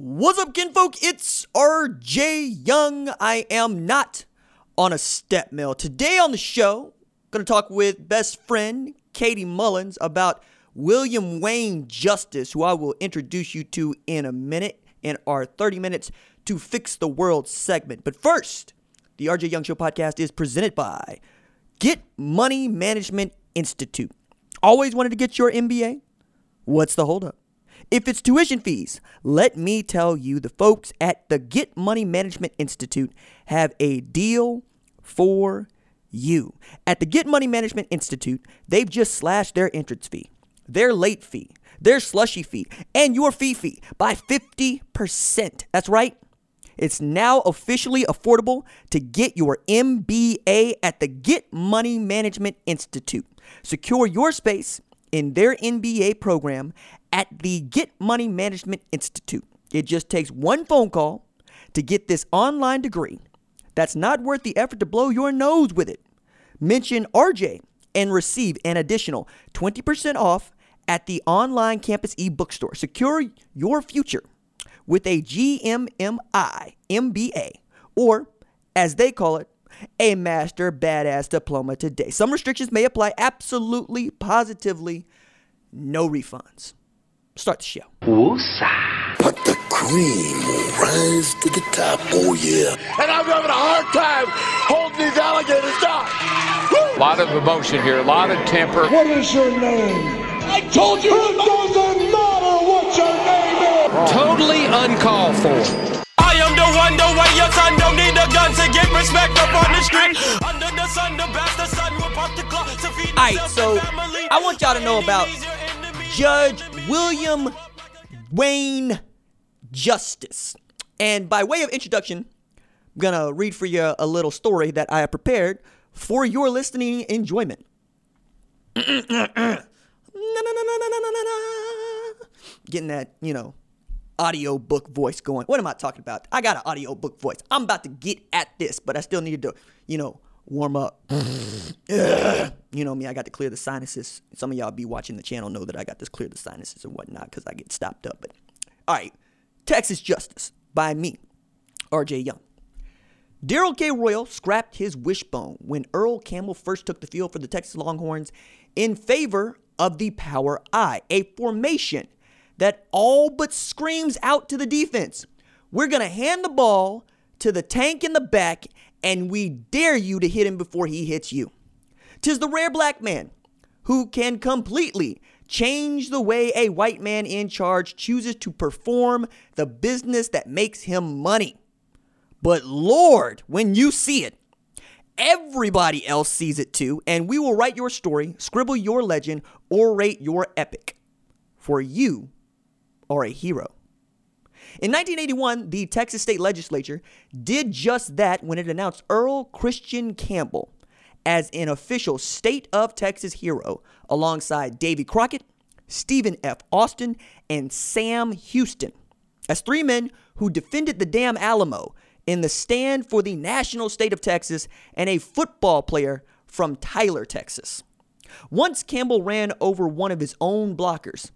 What's up, kinfolk? It's RJ Young. I am not on a step mill. Today on the show, gonna talk with best friend Katy Mullins about William Wayne Justice, who I will introduce you to in a minute in our 30 minutes to fix the world segment. But first, the RJ Young Show podcast is presented by Get Money Management Institute. Always wanted to get your MBA? What's the holdup? If it's tuition fees, let me tell you the folks at the Get Money Management Institute have a deal for you. At the Get Money Management Institute, they've just slashed their entrance fee, their late fee, their slushy fee, and your fee fee by 50%. That's right. It's now officially affordable to get your MBA at the Get Money Management Institute. Secure your space in their MBA program at the Get Money Management Institute. It just takes one phone call to get this online degree that's not worth the effort to blow your nose with it. Mention RJ and receive an additional 20% off at the online campus e-bookstore. Secure your future with a GMMI MBA or as they call it, a master badass diploma today. Some restrictions may apply absolutely positively no refunds start the show. Woosah. But the cream will rise to the top, oh yeah. And I'm having a hard time holding these alligators down. A lot of emotion here, a lot of temper. What is your name? I told you. It doesn't matter what your name is. Totally uncalled for. I am the one, the way your son don't need a gun to get respect up on the street. Under the sun, the will pop the clock to feed Alright, so I want y'all to know about Judge William Wayne Justice. And by way of introduction, I'm gonna read for you a little story that I have prepared for your listening enjoyment. Getting that, you know, audio book voice going. What am I talking about? I got an audio book voice. I'm about to get at this, but I still need to, you know, warm up. you know me, I got to clear the sinuses. Some of y'all be watching the channel know that I got to clear the sinuses and whatnot because I get stopped up. But all right, Texas Justice by me, RJ Young. Darrell K. Royal scrapped his wishbone when Earl Campbell first took the field for the Texas Longhorns in favor of the Power I, a formation that all but screams out to the defense. We're going to hand the ball to the tank in the back and we dare you to hit him before he hits you. Tis the rare black man who can completely change the way a white man in charge chooses to perform the business that makes him money. But Lord, when you see it, everybody else sees it too, and we will write your story, scribble your legend, orate your epic. For you are a hero. In 1981, the Texas state legislature did just that when it announced Earl Christian Campbell as an official state of Texas hero alongside Davy Crockett, Stephen F. Austin, and Sam Houston as three men who defended the damn Alamo in the stand for the national state of Texas and a football player from Tyler, Texas. Once Campbell ran over one of his own blockers,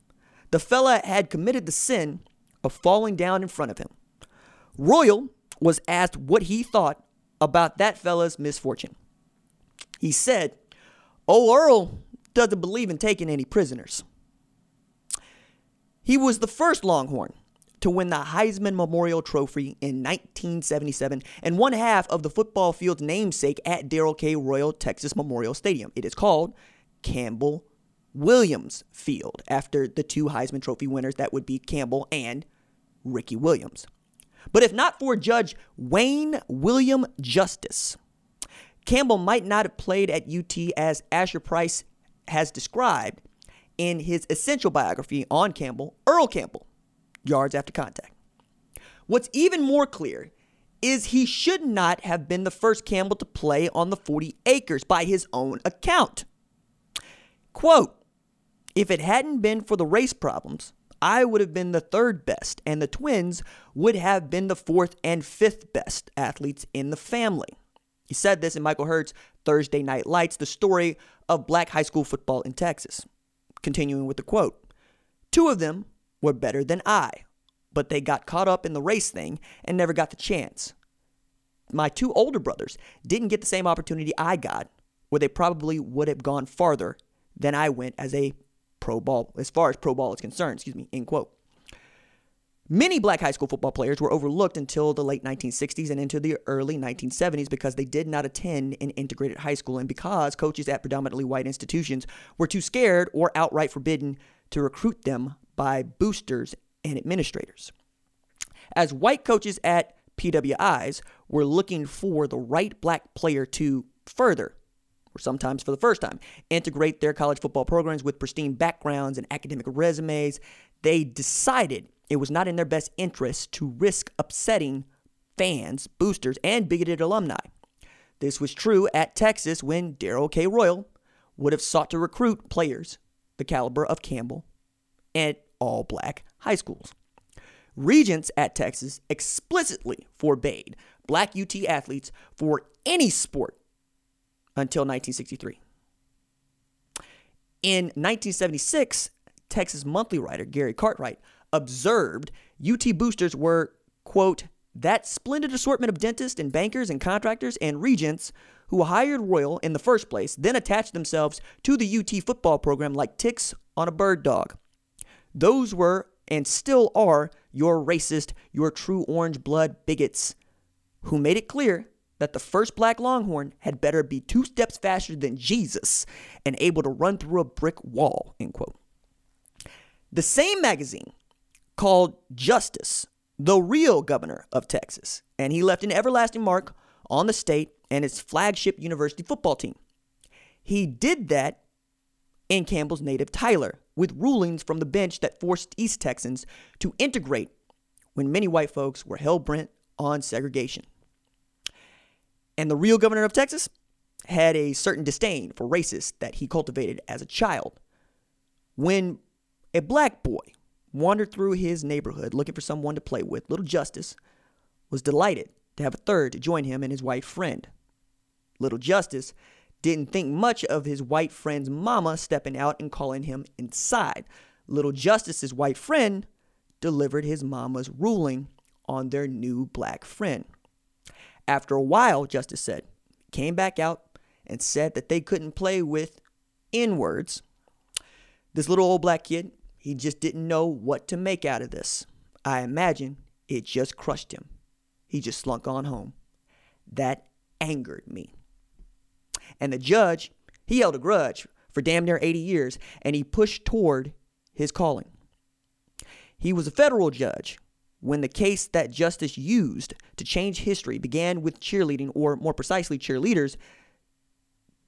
the fella had committed the sin of falling down in front of him. Royal was asked what he thought about that fella's misfortune. He said, Oh, Earl doesn't believe in taking any prisoners. He was the first Longhorn to win the Heisman Memorial Trophy in 1977 and one half of the football field's namesake at Darrell K. Royal Texas Memorial Stadium. It is called Campbell Williams Field after the two Heisman Trophy winners that would be Campbell and Ricky Williams. But if not for Judge Wayne William Justice, Campbell might not have played at UT as Asher Price has described in his essential biography on Campbell, Earl Campbell, Yards After Contact. What's even more clear is he should not have been the first Campbell to play on the 40 acres by his own account. Quote, if it hadn't been for the race problems, I would have been the third best, and the twins would have been the fourth and fifth best athletes in the family. He said this in Michael Hurd's Thursday Night Lights, the story of black high school football in Texas. Continuing with the quote Two of them were better than I. but they got caught up in the race thing and never got the chance. My two older brothers didn't get the same opportunity I got, where they probably would have gone farther than I went as a pro ball, as far as pro ball is concerned, excuse me, end quote. Many black high school football players were overlooked until the late 1960s and into the early 1970s because they did not attend an integrated high school and because coaches at predominantly white institutions were too scared or outright forbidden to recruit them by boosters and administrators. As white coaches at PWIs were looking for the right black player to further, or sometimes for the first time, integrate their college football programs with pristine backgrounds and academic resumes, they decided it was not in their best interest to risk upsetting fans, boosters, and bigoted alumni. This was true at Texas when Darrell K. Royal would have sought to recruit players the caliber of Campbell at all black high schools. Regents at Texas explicitly forbade black UT athletes for any sport until 1963. In 1976, Texas Monthly writer Gary Cartwright observed UT boosters were, quote, that splendid assortment of dentists and bankers and contractors and regents who hired Royal in the first place, then attached themselves to the UT football program like ticks on a bird dog. Those were and still are your racist, your true orange blood bigots who made it clear that the first black longhorn had better be two steps faster than Jesus and able to run through a brick wall, end quote. The same magazine called Justice the real governor of Texas, and he left an everlasting mark on the state and its flagship university football team. He did that in Campbell's native Tyler with rulings from the bench that forced East Texans to integrate when many white folks were hell bent on segregation. And the real governor of Texas had a certain disdain for racists that he cultivated as a child. When a black boy wandered through his neighborhood looking for someone to play with, Little Justice was delighted to have a third to join him and his white friend. Little Justice didn't think much of his white friend's mama stepping out and calling him inside. Little Justice's white friend delivered his mama's ruling on their new black friend. After a while, Justice said, came back out and said that they couldn't play with N words. This little old black kid he just didn't know what to make out of this. I imagine it just crushed him. He just slunk on home. That angered me. And the judge, he held a grudge for damn near 80 years, and he pushed toward his calling. He was a federal judge when the case that justice used to change history began with cheerleading, or more precisely, cheerleaders.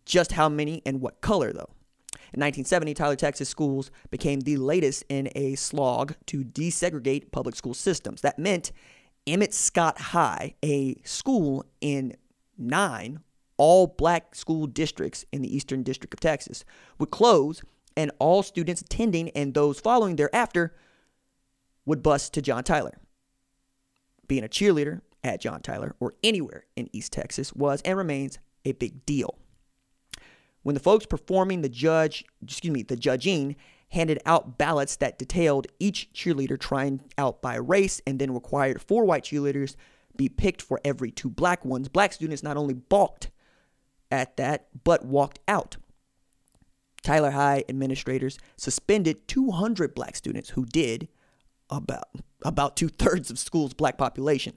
Just how many and what color, though? In 1970, Tyler, Texas schools became the latest in a slog to desegregate public school systems. That meant Emmett Scott High, a school in nine all black school districts in the Eastern District of Texas, would close, and all students attending and those following thereafter would bus to John Tyler. Being a cheerleader at John Tyler or anywhere in East Texas was and remains a big deal when the folks performing the judge, excuse me, the judging handed out ballots that detailed each cheerleader trying out by race and then required four white cheerleaders be picked for every two black ones, black students not only balked at that, but walked out. Tyler High administrators suspended 200 black students who did about, about two thirds of school's black population.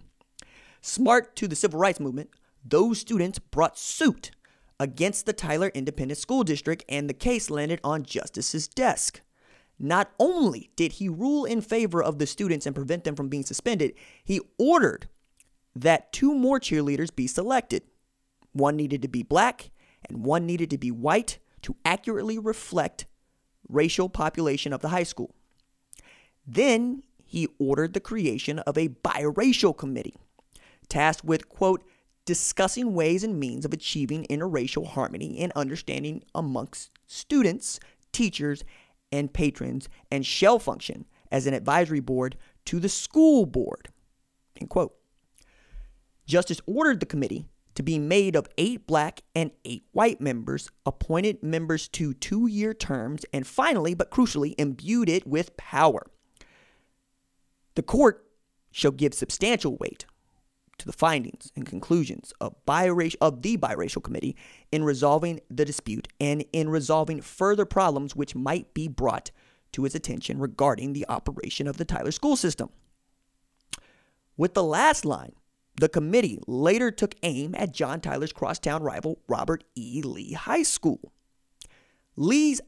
Smart to the civil rights movement, those students brought suit against the Tyler Independent School District, and the case landed on Justice's desk. Not only did he rule in favor of the students and prevent them from being suspended, he ordered that two more cheerleaders be selected. One needed to be black, and one needed to be white to accurately reflect racial population of the high school. Then he ordered the creation of a biracial committee tasked with, quote, discussing ways and means of achieving interracial harmony and understanding amongst students, teachers, and patrons, and shall function as an advisory board to the school board. End quote. Justice ordered the committee to be made of eight black and eight white members, appointed members to two year terms, and finally, but crucially, imbued it with power. The court shall give substantial weight to the findings and conclusions of, biracial, of the biracial committee in resolving the dispute and in resolving further problems which might be brought to its attention regarding the operation of the Tyler school system. With the last line, the committee later took aim at John Tyler's crosstown rival, Robert E. Lee High School. Lee's,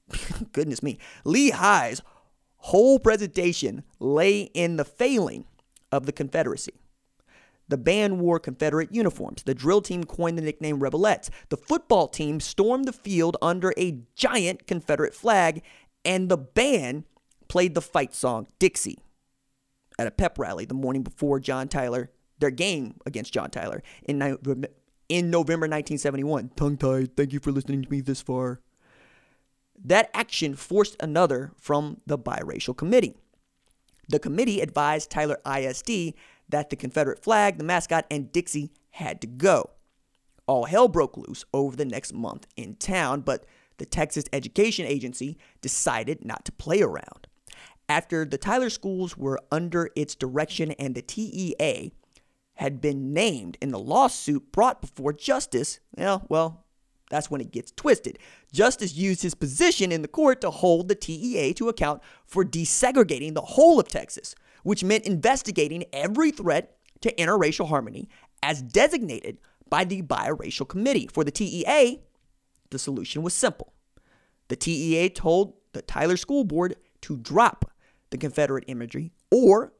goodness me, Lee High's whole presentation lay in the failing of the Confederacy. The band wore Confederate uniforms. The drill team coined the nickname Rebelettes. The football team stormed the field under a giant Confederate flag, and the band played the fight song Dixie at a pep rally the morning before John Tyler, their game against John Tyler in, in November 1971. Tongue tied, thank you for listening to me this far. That action forced another from the biracial committee. The committee advised Tyler ISD that the Confederate flag, the mascot, and Dixie had to go. All hell broke loose over the next month in town, but the Texas Education Agency decided not to play around. After the Tyler schools were under its direction and the TEA had been named in the lawsuit brought before Justice, well, well, that's when it gets twisted. Justice used his position in the court to hold the TEA to account for desegregating the whole of Texas, which meant investigating every threat to interracial harmony as designated by the Biracial Committee. For the TEA, the solution was simple. The TEA told the Tyler School Board to drop the Confederate imagery or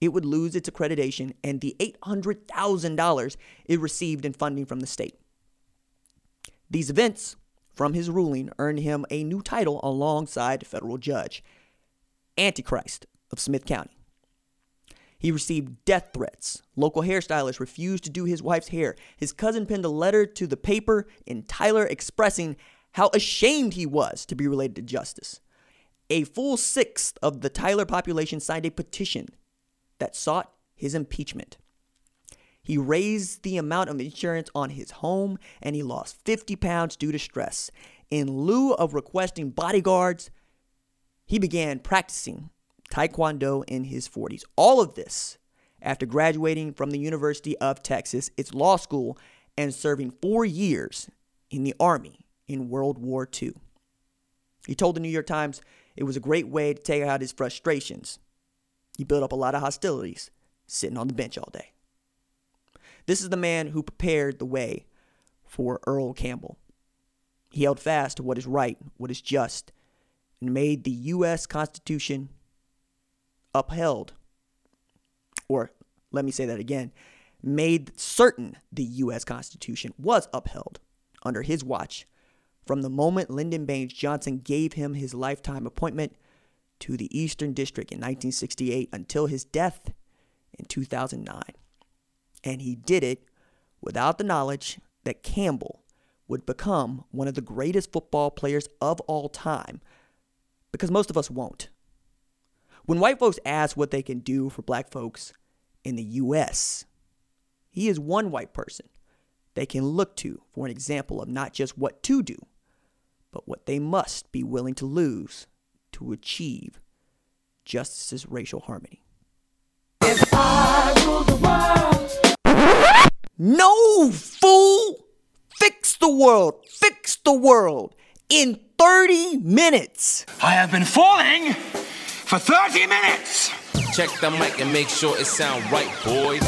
it would lose its accreditation and the $800,000 it received in funding from the state. These events, from his ruling, earned him a new title alongside federal judge, Antichrist of Smith County. He received death threats. Local hairstylists refused to do his wife's hair. His cousin penned a letter to the paper in Tyler expressing how ashamed he was to be related to Justice. A full sixth of the Tyler population signed a petition that sought his impeachment. He raised the amount of insurance on his home and he lost 50 pounds due to stress. In lieu of requesting bodyguards, he began practicing Taekwondo in his 40s. All of this after graduating from the University of Texas, its law school, and serving four years in the Army in World War II. He told the New York Times it was a great way to take out his frustrations. He built up a lot of hostilities sitting on the bench all day. This is the man who prepared the way for Earl Campbell. He held fast to what is right, what is just, and made the U.S. Constitution upheld, or let me say that again, made certain the U.S. Constitution was upheld under his watch from the moment Lyndon Baines Johnson gave him his lifetime appointment to the Eastern District in 1968 until his death in 2009. And he did it without the knowledge that Campbell would become one of the greatest football players of all time, because most of us won't. When white folks ask what they can do for black folks in the U.S., he is one white person they can look to for an example of not just what to do, but what they must be willing to lose to achieve justice's racial harmony. No, fool! Fix the world! Fix the world! In 30 minutes! I have been falling for 30 minutes. Check the mic and make sure it sound right, boys.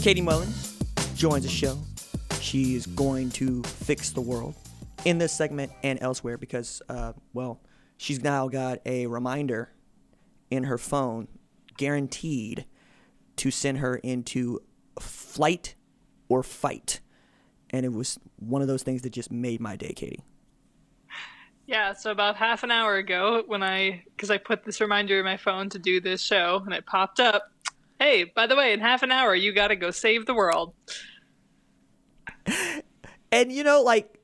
Katy Mullins joins the show. She is going to fix the world in this segment and elsewhere because, uh, well, she's now got a reminder in her phone guaranteed to send her into flight or fight. And it was one of those things that just made my day, Katy. Yeah, so about half an hour ago, when I, because I put this reminder in my phone to do this show, and it popped up, hey, by the way, in half an hour, you got to go save the world. And you know, like,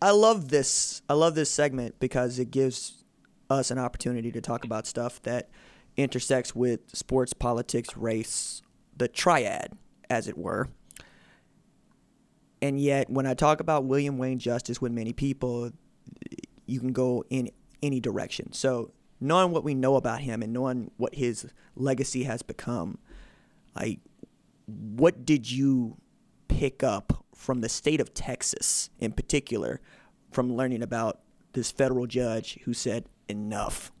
I love this. I love this segment because it gives us an opportunity to talk about stuff that intersects with sports, politics, race, the triad, as it were. And yet, when I talk about William Wayne Justice with many people, you can go in any direction. So, knowing what we know about him and knowing what his legacy has become, like, what did you pick up from the state of Texas in particular from learning about this federal judge who said enough?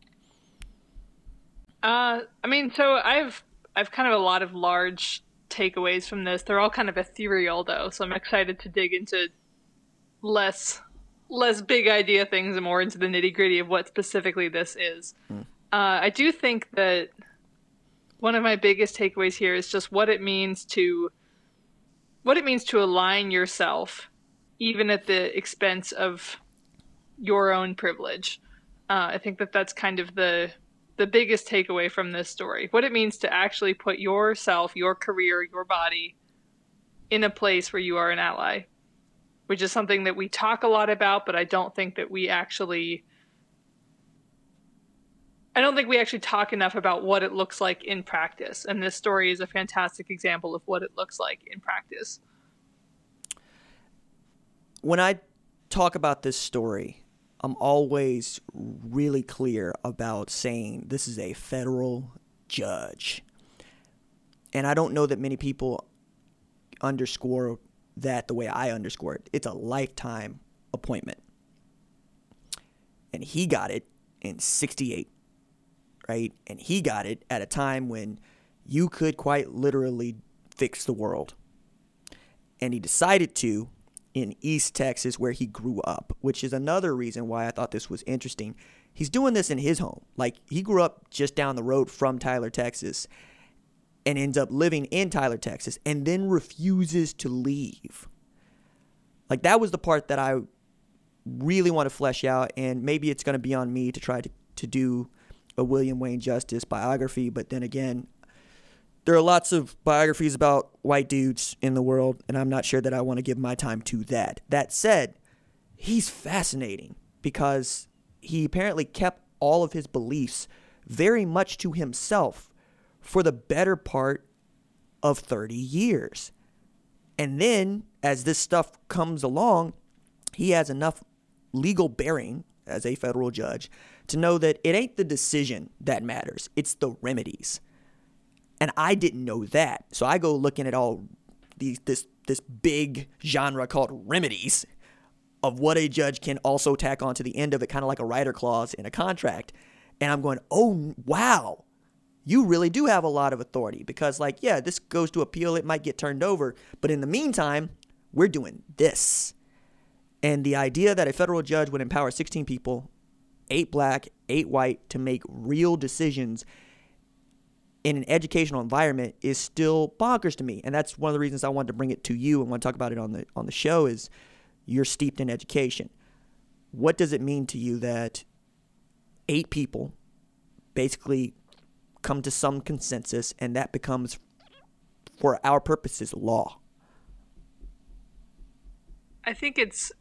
Uh, I mean, so I've I've kind of a lot of large takeaways from this. They're all kind of ethereal though, so I'm excited to dig into less less big idea things and more into the nitty gritty of what specifically this is. Uh, I do think that one of my biggest takeaways here is just what it means to what it means to align yourself, even at the expense of your own privilege. Uh, I think that that's kind of the the biggest takeaway from this story. What it means to actually put yourself, your career, your body in a place where you are an ally, which is something that we talk a lot about, but I don't think that we actually I don't think we actually talk enough about what it looks like in practice. And this story is a fantastic example of what it looks like in practice. When I talk about this story, I'm always really clear about saying this is a federal judge. And I don't know that many people underscore that the way I underscore it. It's a lifetime appointment. And he got it in 68, right? And he got it at a time when you could quite literally fix the world. And he decided to in East Texas where he grew up, which is another reason why I thought this was interesting. He's doing this in his home. Like he grew up just down the road from Tyler, Texas, and ends up living in Tyler, Texas, and then refuses to leave. Like that was the part that I really want to flesh out, and maybe it's going to be on me to try to, to do a William Wayne Justice biography, but then again, there are lots of biographies about white dudes in the world, and I'm not sure that I want to give my time to that. That said, he's fascinating because he apparently kept all of his beliefs very much to himself for the better part of 30 years. And then, as this stuff comes along, he has enough legal bearing as a federal judge to know that it ain't the decision that matters, it's the remedies. And I didn't know that. So I go looking at all these this this big genre called remedies of what a judge can also tack on to the end of it, kind of like a rider clause in a contract. And I'm going, oh wow, you really do have a lot of authority because, like, yeah, this goes to appeal, it might get turned over, but in the meantime, we're doing this. And the idea that a federal judge would empower 16 people, eight black, eight white, to make real decisions in an educational environment is still bonkers to me. And that's one of the reasons I wanted to bring it to you and want to talk about it on the on the show is you're steeped in education. What does it mean to you that eight people basically come to some consensus and that becomes for our purposes law? I think it's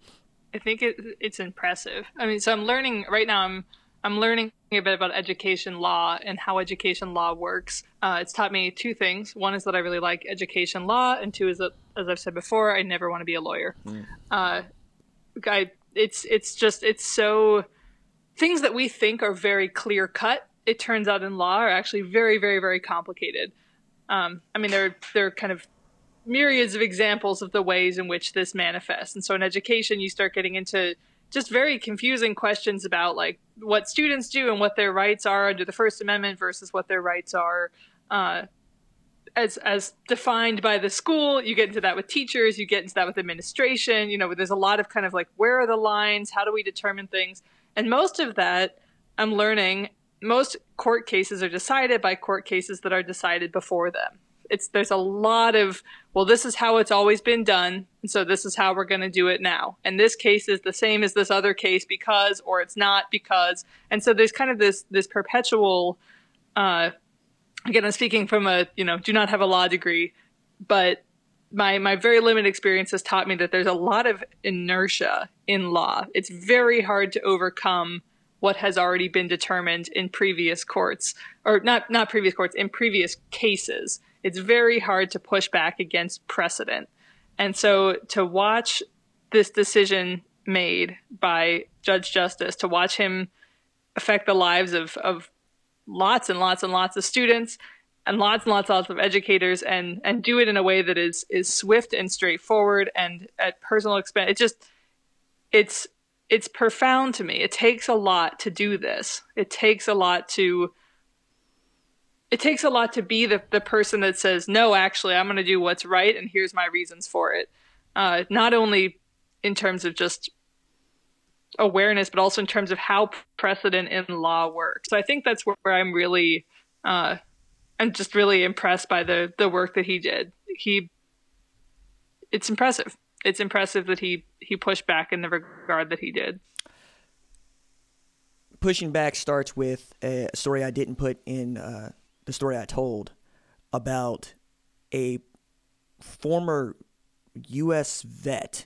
I think it, it's impressive. I mean, so I'm learning right now. I'm I'm learning a bit about education law and how education law works. Uh, it's taught me two things. One is that I really like education law, and two is that, as I've said before, I never want to be a lawyer. Mm. Uh, I, it's it's just it's so things that we think are very clear cut. It turns out in law are actually very very very complicated. Um, I mean, there there are kind of myriads of examples of the ways in which this manifests, and so in education, you start getting into just very confusing questions about like what students do and what their rights are under the First Amendment versus what their rights are uh, as as defined by the school. You get into that with teachers. You get into that with administration. You know, there's a lot of kind of like where are the lines? How do we determine things? And most of that, I'm learning. Most court cases are decided by court cases that are decided before them it's there's a lot of well this is how it's always been done and so this is how we're going to do it now. And this case is the same as this other case because or it's not because. And so there's kind of this this perpetual uh again i'm speaking from a you know do not have a law degree but my my very limited experience has taught me that there's a lot of inertia in law. It's very hard to overcome what has already been determined in previous courts or not not previous courts in previous cases it's very hard to push back against precedent. And so to watch this decision made by Judge Justice, to watch him affect the lives of of lots and lots and lots of students and lots and lots and lots of educators and and do it in a way that is is swift and straightforward and at personal expense it just it's it's profound to me it takes a lot to do this it takes a lot to it takes a lot to be the, the person that says no actually i'm going to do what's right and here's my reasons for it uh, not only in terms of just awareness but also in terms of how precedent in law works so i think that's where, where i'm really uh, I'm just really impressed by the the work that he did. He it's impressive. It's impressive that he he pushed back in the regard that he did. Pushing back starts with a story I didn't put in uh, the story I told about a former U.S. vet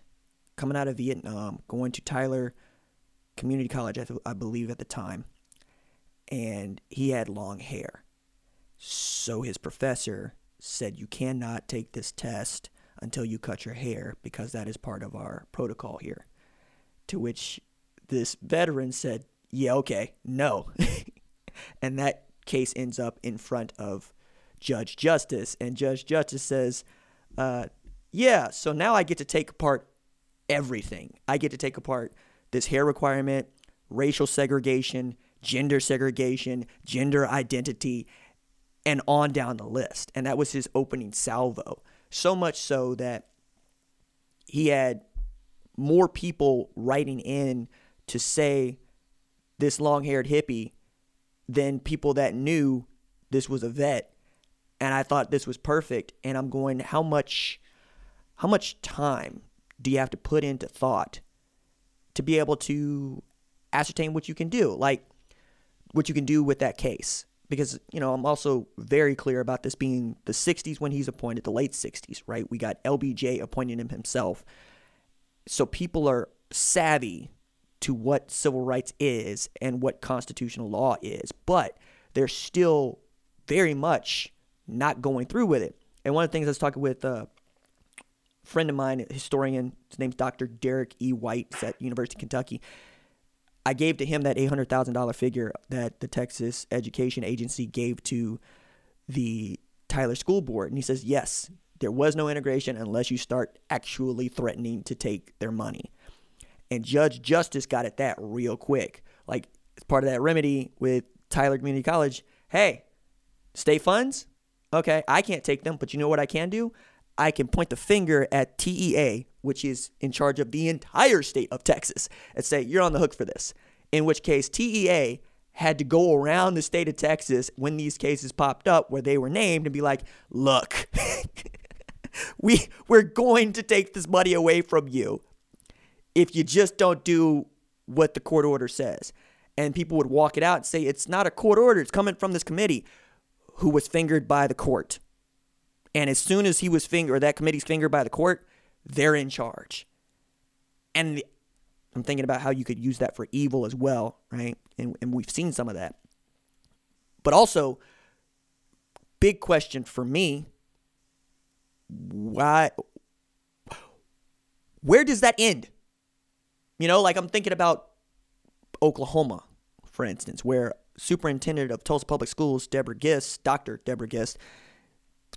coming out of Vietnam, going to Tyler Community College, I, th- I believe at the time, and he had long hair so his professor said, You cannot take this test until you cut your hair because that is part of our protocol here. To which this veteran said, Yeah, okay, no. and that case ends up in front of Judge Justice. And Judge Justice says, uh, Yeah, so now I get to take apart everything. I get to take apart this hair requirement, racial segregation, gender segregation, gender identity, and on down the list. And that was his opening salvo. So much so that he had more people writing in to say this long haired hippie than people that knew this was a vet. And I thought this was perfect. And I'm going, how much how much time do you have to put into thought to be able to ascertain what you can do? Like what you can do with that case because you know I'm also very clear about this being the 60s when he's appointed, the late 60s, right? We got LBJ appointing him himself, so people are savvy to what civil rights is and what constitutional law is, but they're still very much not going through with it. And one of the things I was talking with a friend of mine, a historian, his name's Dr. Derrick E. White, he's at University of Kentucky I gave to him that $800,000 figure that the Texas Education Agency gave to the Tyler School Board. And he says, yes, there was no integration unless you start actually threatening to take their money. And Judge Justice got at that real quick. Like, it's part of that remedy with Tyler Community College, hey, state funds? Okay, I can't take them, but you know what I can do? I can point the finger at TEA, which is in charge of the entire state of Texas, and say, you're on the hook for this. In which case, TEA had to go around the state of Texas when these cases popped up where they were named and be like, look, we, we're going to take this money away from you if you just don't do what the court order says. And people would walk it out and say, it's not a court order, it's coming from this committee who was fingered by the court. And as soon as he was fingered, or that committee's fingered by the court, they're in charge. And the, I'm thinking about how you could use that for evil as well, right? And, and we've seen some of that. But also, big question for me why where does that end you know like i'm thinking about oklahoma for instance where superintendent of tulsa public schools deborah gist dr deborah gist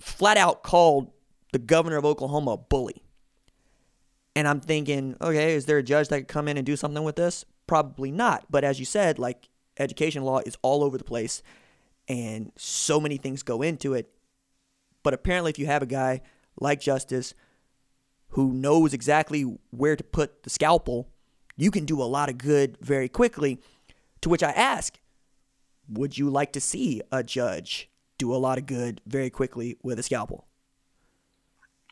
flat out called the governor of Oklahoma a bully. And I'm thinking, okay, is there a judge that could come in and do something with this? Probably not. But as you said, like education law is all over the place and so many things go into it. But apparently, if you have a guy like Justice who knows exactly where to put the scalpel, you can do a lot of good very quickly. To which I ask, would you like to see a judge do a lot of good very quickly with a scalpel.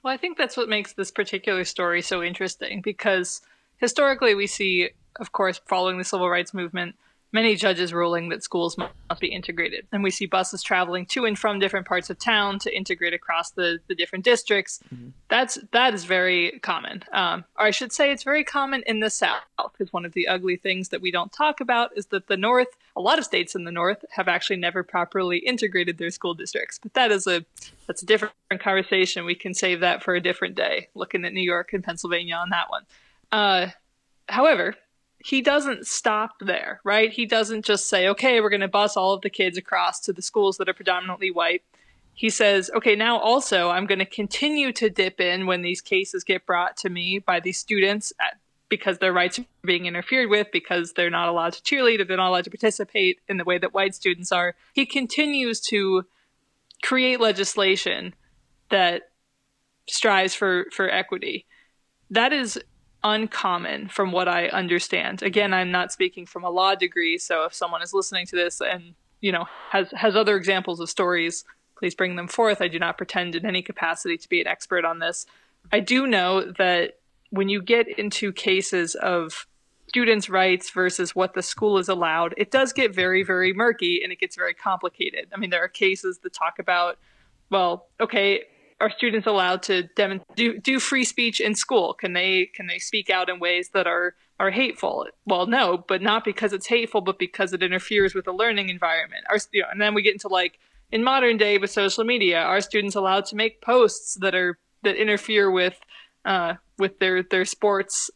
Well, I think that's what makes this particular story so interesting because historically we see, of course, following the civil rights movement, many judges ruling that schools must be integrated. And we see buses traveling to and from different parts of town to integrate across the, the different districts. Mm-hmm. That's that is very common. Um, or I should say it's very common in the South, because one of the ugly things that we don't talk about is that the North, a lot of states in the North, have actually never properly integrated their school districts. But that is a that's a different conversation. We can save that for a different day, looking at New York and Pennsylvania on that one. Uh, however, he doesn't stop there, right? He doesn't just say, okay, we're going to bus all of the kids across to the schools that are predominantly white. He says, okay, now also I'm going to continue to dip in when these cases get brought to me by these students at, because their rights are being interfered with, because they're not allowed to cheerlead, or they're not allowed to participate in the way that white students are. He continues to create legislation that strives for, for equity. That is uncommon from what I understand. Again, I'm not speaking from a law degree, so if someone is listening to this and you know has has other examples of stories, please bring them forth. I do not pretend in any capacity to be an expert on this. I do know that when you get into cases of students' rights versus what the school is allowed, it does get very, very murky and it gets very complicated. I mean, there are cases that talk about, well, okay, are students allowed to dem- do do free speech in school? Can they can they speak out in ways that are are hateful? Well, no, but not because it's hateful, but because it interferes with the learning environment. Our, you know, and then we get into like in modern day with social media, are students allowed to make posts that are that interfere with uh, with their their sports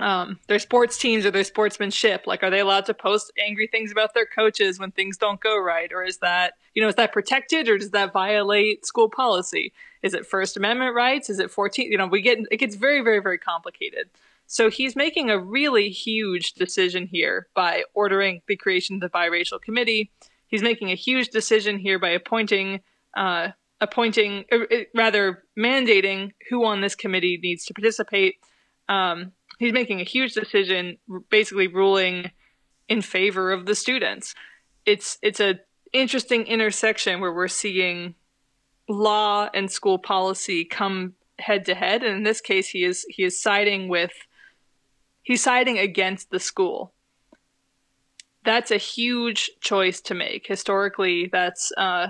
um, their sports teams or their sportsmanship? Like, are they allowed to post angry things about their coaches when things don't go right, or is that you know is that protected, or does that violate school policy? Is it First Amendment rights? Is it 14? You know, we get it gets very, very, very complicated. So he's making a really huge decision here by ordering the creation of the biracial committee. He's making a huge decision here by appointing, uh, appointing, uh, rather mandating who on this committee needs to participate. Um, he's making a huge decision, basically ruling in favor of the students. It's it's a interesting intersection where we're seeing law and school policy come head to head. And in this case he is he is siding with he's siding against the school. That's a huge choice to make. Historically that's uh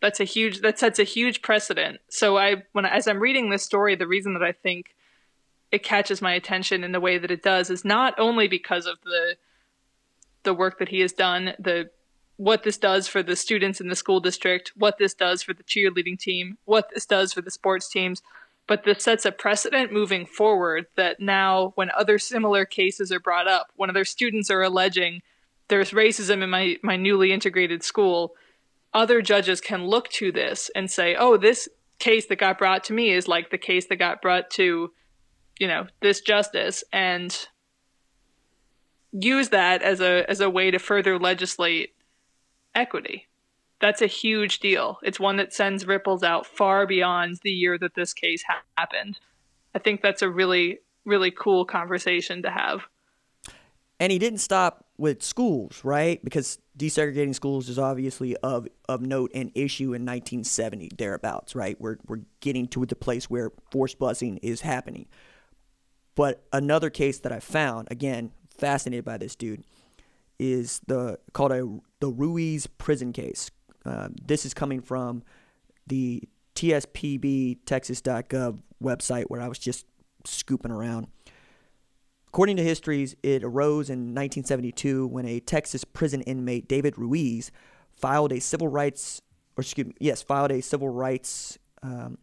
that's a huge that sets a huge precedent. So i when as i'm reading this story the reason that i think it catches my attention in the way that it does is not only because of the the work that he has done the what this does for the students in the school district, what this does for the cheerleading team, what this does for the sports teams. But this sets a precedent moving forward that now, when other similar cases are brought up, when other students are alleging there's racism in my, my newly integrated school, other judges can look to this and say, oh, this case that got brought to me is like the case that got brought to, you know, this justice and use that as a as a way to further legislate equity. That's a huge deal. It's one that sends ripples out far beyond the year that this case ha- happened. I think that's a really, really cool conversation to have. And he didn't stop with schools, right? Because desegregating schools is obviously of, of note and issue in 1970, thereabouts, right? We're, we're getting to the place where forced busing is happening. But another case that I found, again, fascinated by this dude, is the called a the Ruiz prison case. Uh, this is coming from the TSPB Texas.gov website where I was just scooping around. According to histories, it arose in 1972 when a Texas prison inmate, David Ruiz, filed a civil rights, or excuse me, yes, filed a civil rights, um,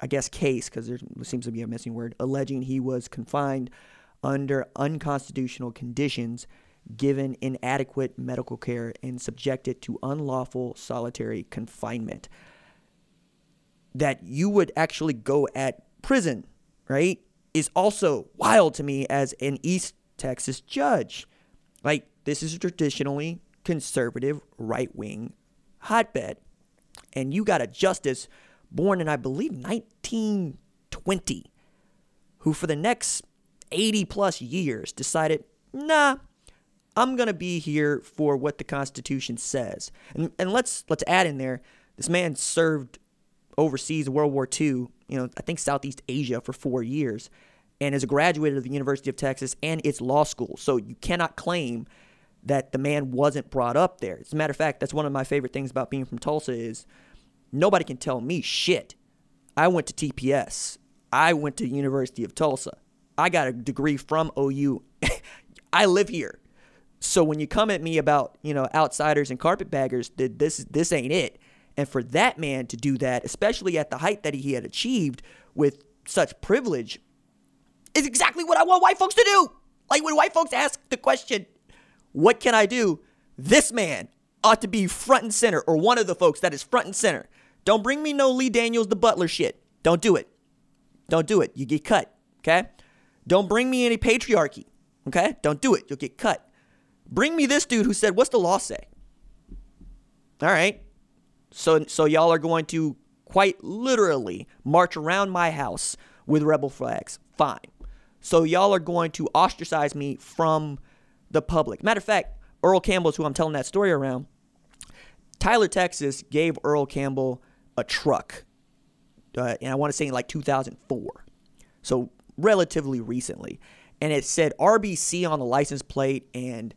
I guess, case, because there seems to be a missing word, alleging he was confined under unconstitutional conditions given inadequate medical care and subjected to unlawful solitary confinement. That you would actually go at prison, right, is also wild to me as an East Texas judge. Like, this is a traditionally conservative right wing hotbed. And you got a justice born in, I believe, 1920, who for the next 80 plus years decided, nah, I'm gonna be here for what the Constitution says. And and let's let's add in there, this man served overseas World War II, you know, I think Southeast Asia for four years, and is a graduate of the University of Texas and its law school. So you cannot claim that the man wasn't brought up there. As a matter of fact, that's one of my favorite things about being from Tulsa is nobody can tell me shit. I went to TPS. I went to University of Tulsa. I got a degree from OU. I live here. So when you come at me about, you know, outsiders and carpetbaggers, this this ain't it. And for that man to do that, especially at the height that he had achieved with such privilege, is exactly what I want white folks to do. Like when white folks ask the question, what can I do? This man ought to be front and center, or one of the folks that is front and center. Don't bring me no Lee Daniels, the butler shit. Don't do it. Don't do it. You get cut. Okay? Don't bring me any patriarchy. Okay? Don't do it. You'll get cut. Bring me this dude who said, What's the law say? All right. So so y'all are going to quite literally march around my house with rebel flags. Fine. So y'all are going to ostracize me from the public. Matter of fact, Earl Campbell's who I'm telling that story around. Tyler, Texas gave Earl Campbell a truck. Uh, and I want to say in like 2004. So relatively recently. And it said RBC on the license plate and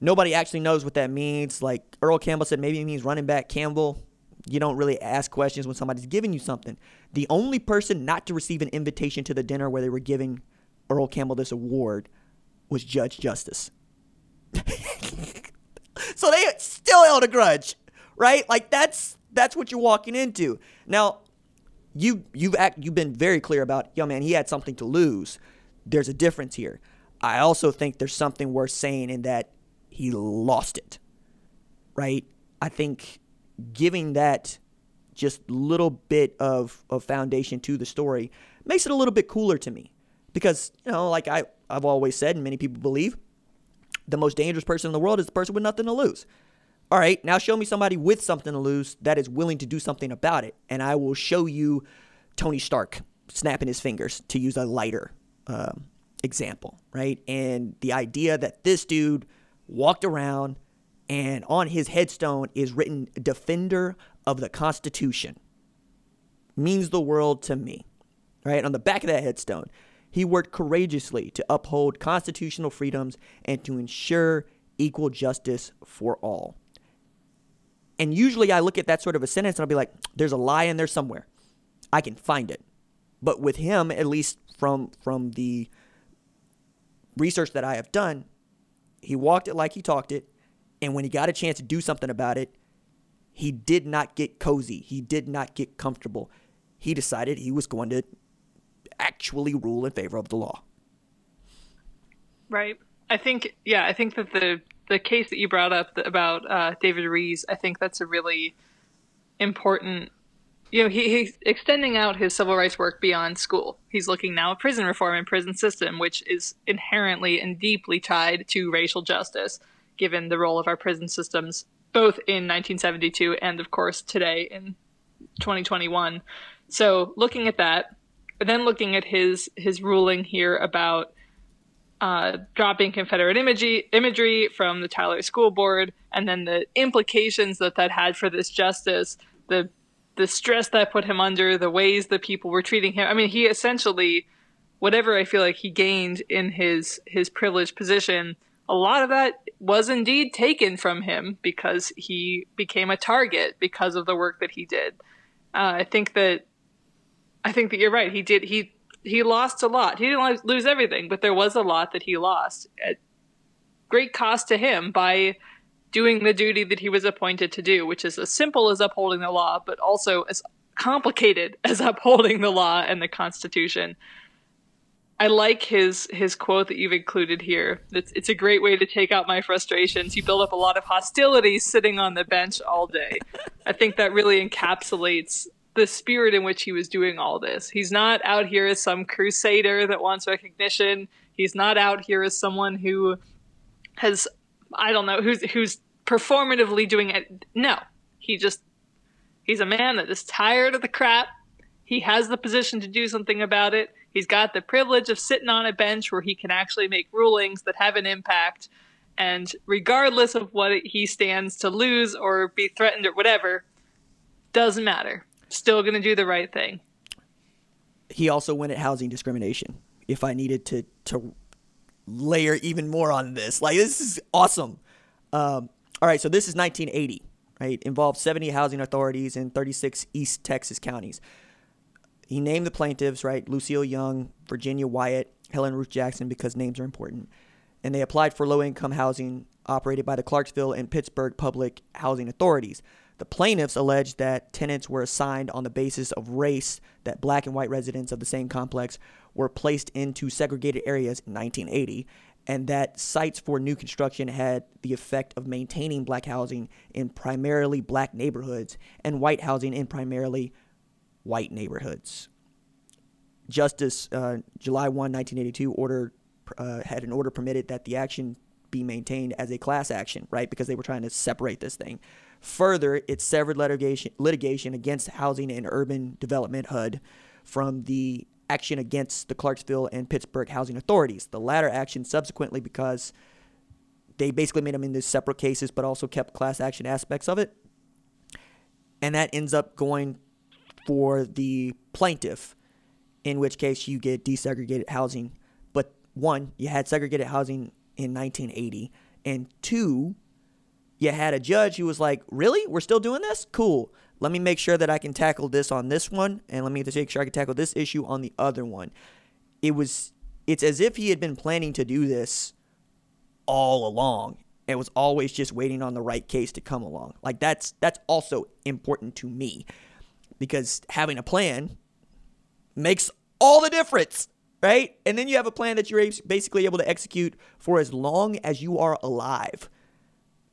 nobody actually knows what that means. Like Earl Campbell said, maybe it means running back Campbell. You don't really ask questions when somebody's giving you something. The only person not to receive an invitation to the dinner where they were giving Earl Campbell this award was Judge Justice. so they still held a grudge, right? Like that's that's what you're walking into. Now, you you've act, you've been very clear about, yo man, he had something to lose. There's a difference here. I also think there's something worth saying in that he lost it. Right? I think giving that just little bit of, of foundation to the story makes it a little bit cooler to me. Because, you know, like I, I've always said, and many people believe, the most dangerous person in the world is the person with nothing to lose. All right, now show me somebody with something to lose that is willing to do something about it, and I will show you Tony Stark snapping his fingers to use a lighter um, example, right? And the idea that this dude walked around and on his headstone is written Defender of the Constitution means the world to me, right? On the back of that headstone, he worked courageously to uphold constitutional freedoms and to ensure equal justice for all. And usually I look at that sort of a sentence and I'll be like, there's a lie in there somewhere. I can find it. But with him, at least from from the research that I have done, he walked it like he talked it. And when he got a chance to do something about it, he did not get cozy. He did not get comfortable. He decided he was going to actually rule in favor of the law. Right. I think, yeah, I think that the the case that you brought up about uh, David Ruiz, I think that's a really important. You know, he, he's extending out his civil rights work beyond school. He's looking now at prison reform and prison system, which is inherently and deeply tied to racial justice, given the role of our prison systems, both in 1972 and, of course, today in 2021. So, looking at that, then looking at his his ruling here about uh, dropping Confederate imagery, imagery from the Tyler School Board, and then the implications that that had for this justice, the the stress that put him under, the ways that people were treating him. I mean, he essentially, whatever I feel like he gained in his his privileged position, a lot of that was indeed taken from him because he became a target because of the work that he did. Uh, I think that I think that you're right. He did he he lost a lot. He didn't lose everything, but there was a lot that he lost at great cost to him by doing the duty that he was appointed to do, which is as simple as upholding the law, but also as complicated as upholding the law and the Constitution. I like his his quote that you've included here. It's, it's a great way to take out my frustrations. You build up a lot of hostility sitting on the bench all day. I think that really encapsulates the spirit in which he was doing all this. He's not out here as some crusader that wants recognition. He's not out here as someone who has I don't know, who's who's performatively doing it. No. He just he's a man that is tired of the crap. He has the position to do something about it. He's got the privilege of sitting on a bench where he can actually make rulings that have an impact. And regardless of what he stands to lose or be threatened or whatever, doesn't matter still going to do the right thing. He also went at housing discrimination. If I needed to to layer even more on this, like this is awesome. Um, all right, so this is 1980, right? Involved 70 housing authorities in 36 East Texas counties. He named the plaintiffs, right? Lucille Young, Virginia Wyatt, Helen Ruth Jackson, because names are important. And they applied for low income housing operated by the Clarksville and Pittsburg Public Housing Authorities. The plaintiffs alleged that tenants were assigned on the basis of race, that black and white residents of the same complex were placed into segregated areas in 1980, and that sites for new construction had the effect of maintaining black housing in primarily black neighborhoods and white housing in primarily white neighborhoods. Justice uh, July 1, 1982 order uh, had an order permitted that the action be maintained as a class action, right? Because they were trying to separate this thing. Further, it severed litigation, litigation against Housing and Urban Development HUD from the action against the Clarksville and Pittsburg housing authorities. The latter action subsequently because they basically made them into separate cases, but also kept class action aspects of it. And that ends up going for the plaintiff, in which case you get desegregated housing. But one, you had segregated housing in 1980, and two, you had a judge who was like, Really? We're still doing this? Cool. Let me make sure that I can tackle this on this one, and let me make sure I can tackle this issue on the other one. It was, it's as if he had been planning to do this all along. and was always just waiting on the right case to come along. Like that's that's also important to me because having a plan makes all the difference, right? And then you have a plan that you're basically able to execute for as long as you are alive.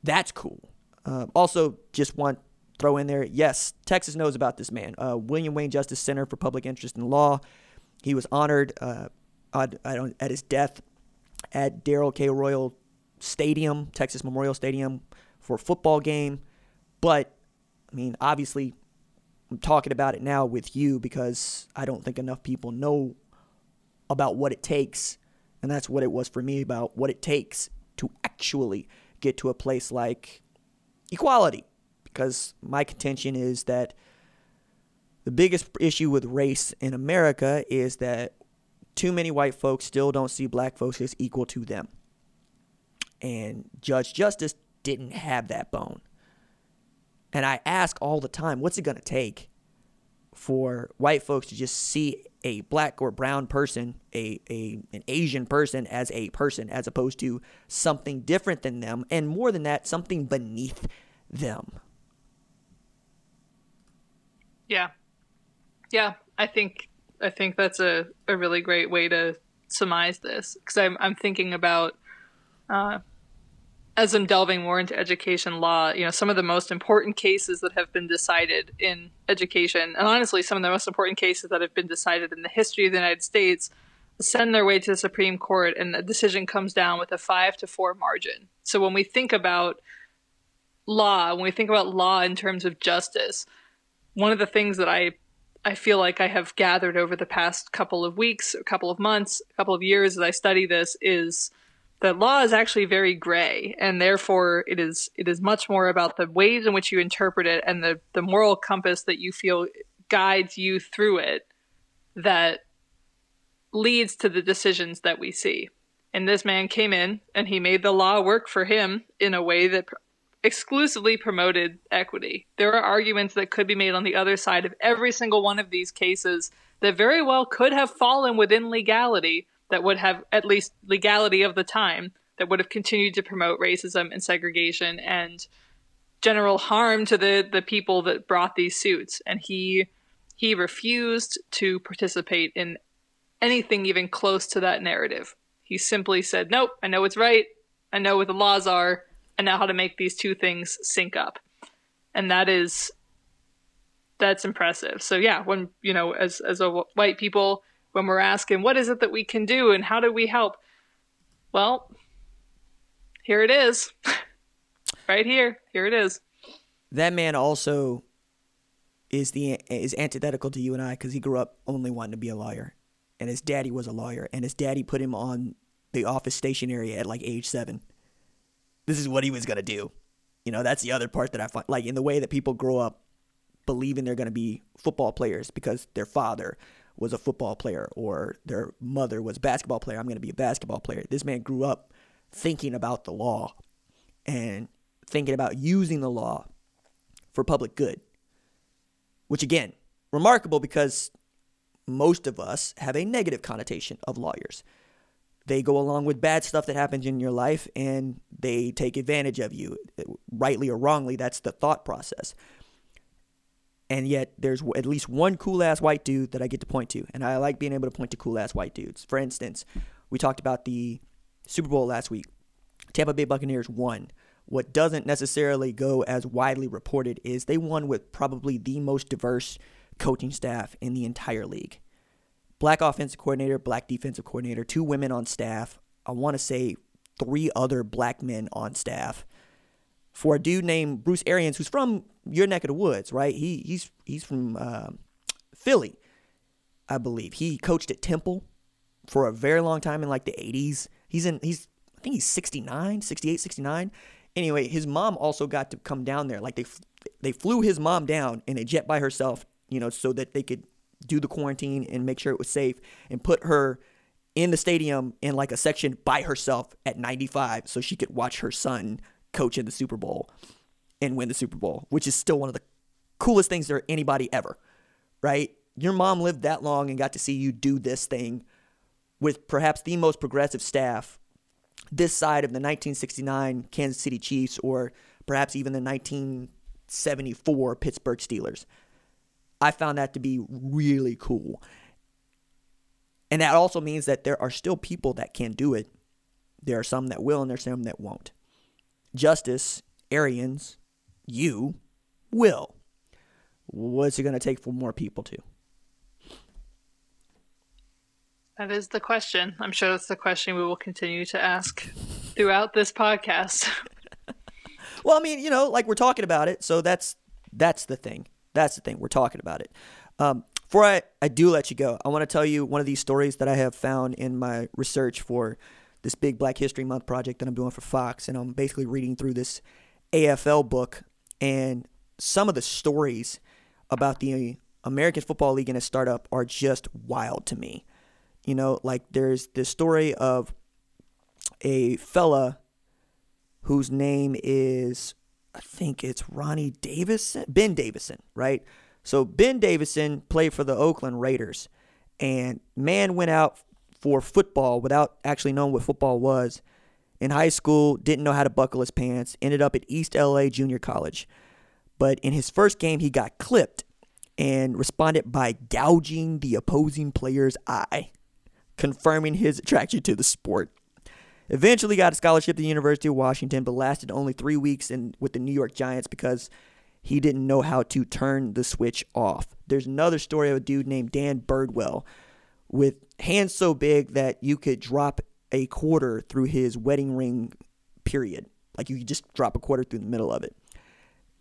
That's cool. Uh, also, just want throw in there, yes, Texas knows about this man. Uh, William Wayne Justice Center for Public Interest in Law. He was honored uh, at, at his death at Darrell K. Royal Stadium, Texas Memorial Stadium, for a football game. But, I mean, obviously, I'm talking about it now with you because I don't think enough people know about what it takes. And that's what it was for me about what it takes to actually get to a place like equality. Because my contention is that the biggest issue with race in America is that too many white folks still don't see black folks as equal to them. And Judge Justice didn't have that bone. And I ask all the time, what's it going to take for white folks to just see a black or brown person, a, a an Asian person as a person as opposed to something different than them and more than that, something beneath them. Yeah. Yeah, I think I think that's a, a really great way to surmise this because I'm I'm thinking about uh, as I'm delving more into education law, you know, some of the most important cases that have been decided in education, and honestly, some of the most important cases that have been decided in the history of the United States, send their way to the Supreme Court, and the decision comes down with a five to four margin. So when we think about law, when we think about law in terms of justice, one of the things that I I feel like I have gathered over the past couple of weeks, a couple of months, a couple of years as I study this is that law is actually very gray and therefore it is it is much more about the ways in which you interpret it and the the moral compass that you feel guides you through it that leads to the decisions that we see. And this man came in and he made the law work for him in a way that exclusively promoted equity. There are arguments that could be made on the other side of every single one of these cases that very well could have fallen within legality that would have at least legality of the time that would have continued to promote racism and segregation and general harm to the the people that brought these suits. And he he refused to participate in anything even close to that narrative. He simply said nope i know what's right. I know what the laws are. I know how to make these two things sync up. And that is that's impressive. So yeah when you know as as a white people when we're asking what is it that we can do and how do we help? Well here it is. Right here. Here it is. That man also is the is antithetical to you and I because he grew up only wanting to be a lawyer, and his daddy was a lawyer, and his daddy put him on the office stationery at like age seven. This is what he was gonna do. You know, that's the other part that I find like in the way that people grow up believing they're gonna be football players because their father was a football player or their mother was a basketball player. I'm going to be a basketball player. This man grew up thinking about the law and thinking about using the law for public good, which again, remarkable because most of us have a negative connotation of lawyers. They go along with bad stuff that happens in your life and they take advantage of you. Rightly or wrongly, that's the thought process and yet there's at least one cool ass white dude that I get to point to, and I like being able to point to cool ass white dudes. For instance, we talked about the Super Bowl last week. Tampa Bay Buccaneers won. What doesn't necessarily go as widely reported is they won with probably the most diverse coaching staff in the entire league. Black offensive coordinator, black defensive coordinator, two women on staff. I want to say three other black men on staff. For a dude named Bruce Arians, who's from your neck of the woods, right? He he's he's from uh, Philly, I believe. He coached at Temple for a very long time in like the 80s. He's in he's I think he's 69, 68, 69. Anyway, his mom also got to come down there. Like they they flew his mom down in a jet by herself, you know, so that they could do the quarantine and make sure it was safe and put her in the stadium in like a section by herself at 95 so she could watch her son coach in the Super Bowl and win the Super Bowl, which is still one of the coolest things for anybody ever, right? Your mom lived that long and got to see you do this thing with perhaps the most progressive staff this side of the 1969 Kansas City Chiefs or perhaps even the 1974 Pittsburgh Steelers. I found that to be really cool. And that also means that there are still people that can do it. There are some that will and there's some that won't. Justice, Arians, you will. What's it going to take for more people to? That is the question. I'm sure that's the question we will continue to ask throughout this podcast. well, I mean, you know, like we're talking about it, so that's that's the thing. That's the thing. We're talking about it. Um, before I, I do let you go, I want to tell you one of these stories that I have found in my research for this big Black History Month project that I'm doing for Fox. And I'm basically reading through this AFL book and some of the stories about the American Football League and its startup are just wild to me. You know, like there's this story of a fella whose name is I think it's Ronnie Davidson, Ben Davidson, right? So Ben Davidson played for the Oakland Raiders, and man went out for football without actually knowing what football was. In high school, didn't know how to buckle his pants, ended up at East LA Junior College. But in his first game, he got clipped and responded by gouging the opposing player's eye, confirming his attraction to the sport. Eventually got a scholarship to the University of Washington, but lasted only three weeks in, with the New York Giants because he didn't know how to turn the switch off. There's another story of a dude named Dan Birdwell with hands so big that you could drop a quarter through his wedding ring, period. Like you could just drop a quarter through the middle of it.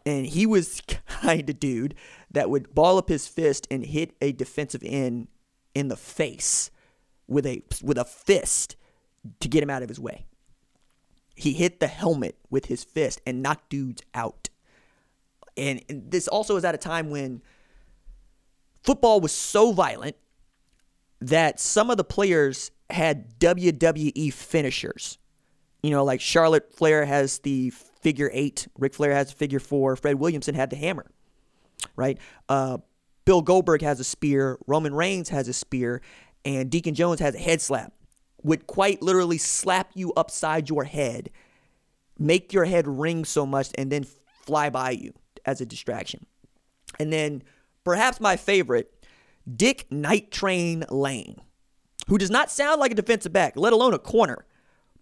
And he was kind of dude that would ball up his fist and hit a defensive end in the face with a with a fist to get him out of his way. He hit the helmet with his fist and knocked dudes out. And, this also is at a time when football was so violent that some of the players had WWE finishers. You know, like Charlotte Flair has the figure eight, Ric Flair has the figure four, Fred Williamson had the hammer, right? Uh, Bill Goldberg has a spear, Roman Reigns has a spear, and Deacon Jones has a head slap would quite literally slap you upside your head, make your head ring so much, and then fly by you as a distraction. And then perhaps my favorite, Dick Night Train Lane, who does not sound like a defensive back, let alone a corner,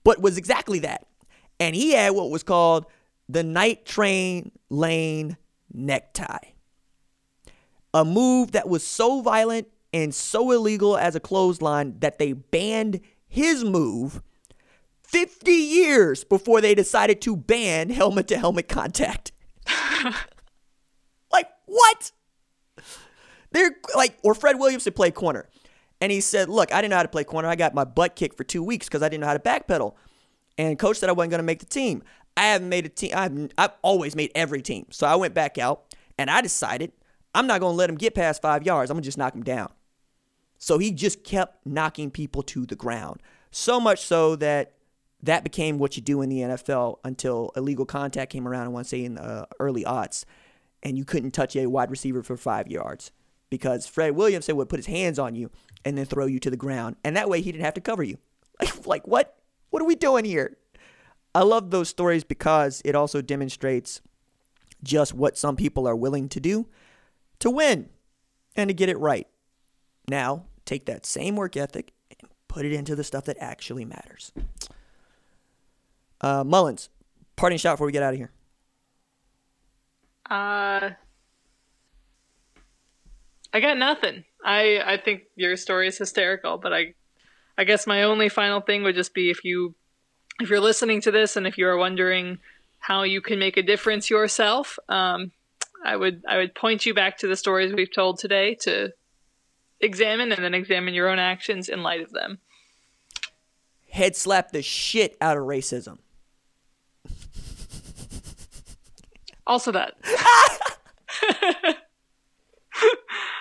but was exactly that. And he had what was called the Night Train Lane necktie. A move that was so violent and so illegal as a clothesline that they banned his move 50 years before they decided to ban helmet to helmet contact. like, what? They're like, or Fred Williams Williamson played corner. And he said, Look, I didn't know how to play corner. I got my butt kicked for two weeks because I didn't know how to backpedal. And coach said I wasn't going to make the team. I haven't made a team. I've, I've always made every team. So I went back out and I decided I'm not going to let him get past five yards. I'm going to just knock him down. So he just kept knocking people to the ground. So much so that that became what you do in the NFL until illegal contact came around, I want to say in the early aughts, and you couldn't touch a wide receiver for five yards because Fred Williamson would put his hands on you and then throw you to the ground. And that way he didn't have to cover you. like, what? What are we doing here? I love those stories because it also demonstrates just what some people are willing to do to win and to get it right. Now, take that same work ethic and put it into the stuff that actually matters. Uh, Mullins, parting shot before we get out of here. Uh, I got nothing. I I think your story is hysterical, but I I guess my only final thing would just be if you if you're listening to this and if you are wondering how you can make a difference yourself, um, I would I would point you back to the stories we've told today to examine and then examine your own actions in light of them. Head slap the shit out of racism. Also that.